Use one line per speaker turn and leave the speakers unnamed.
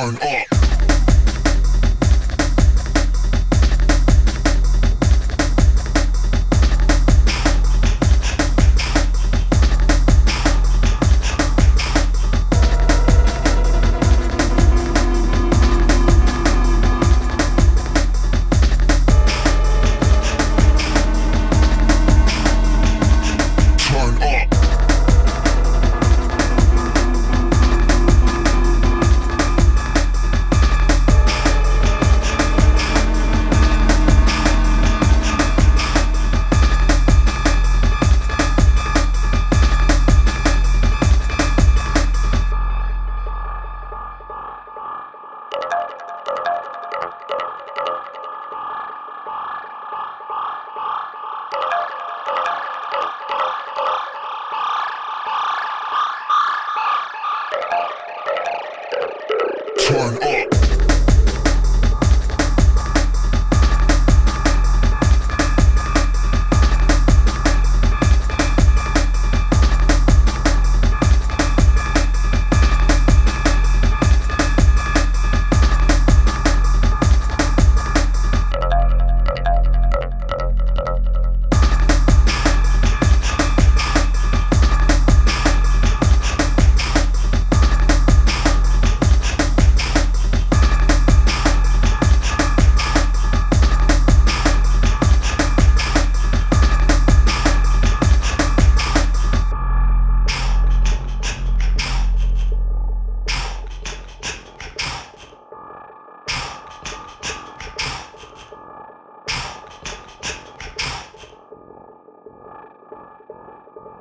Turn up. Turn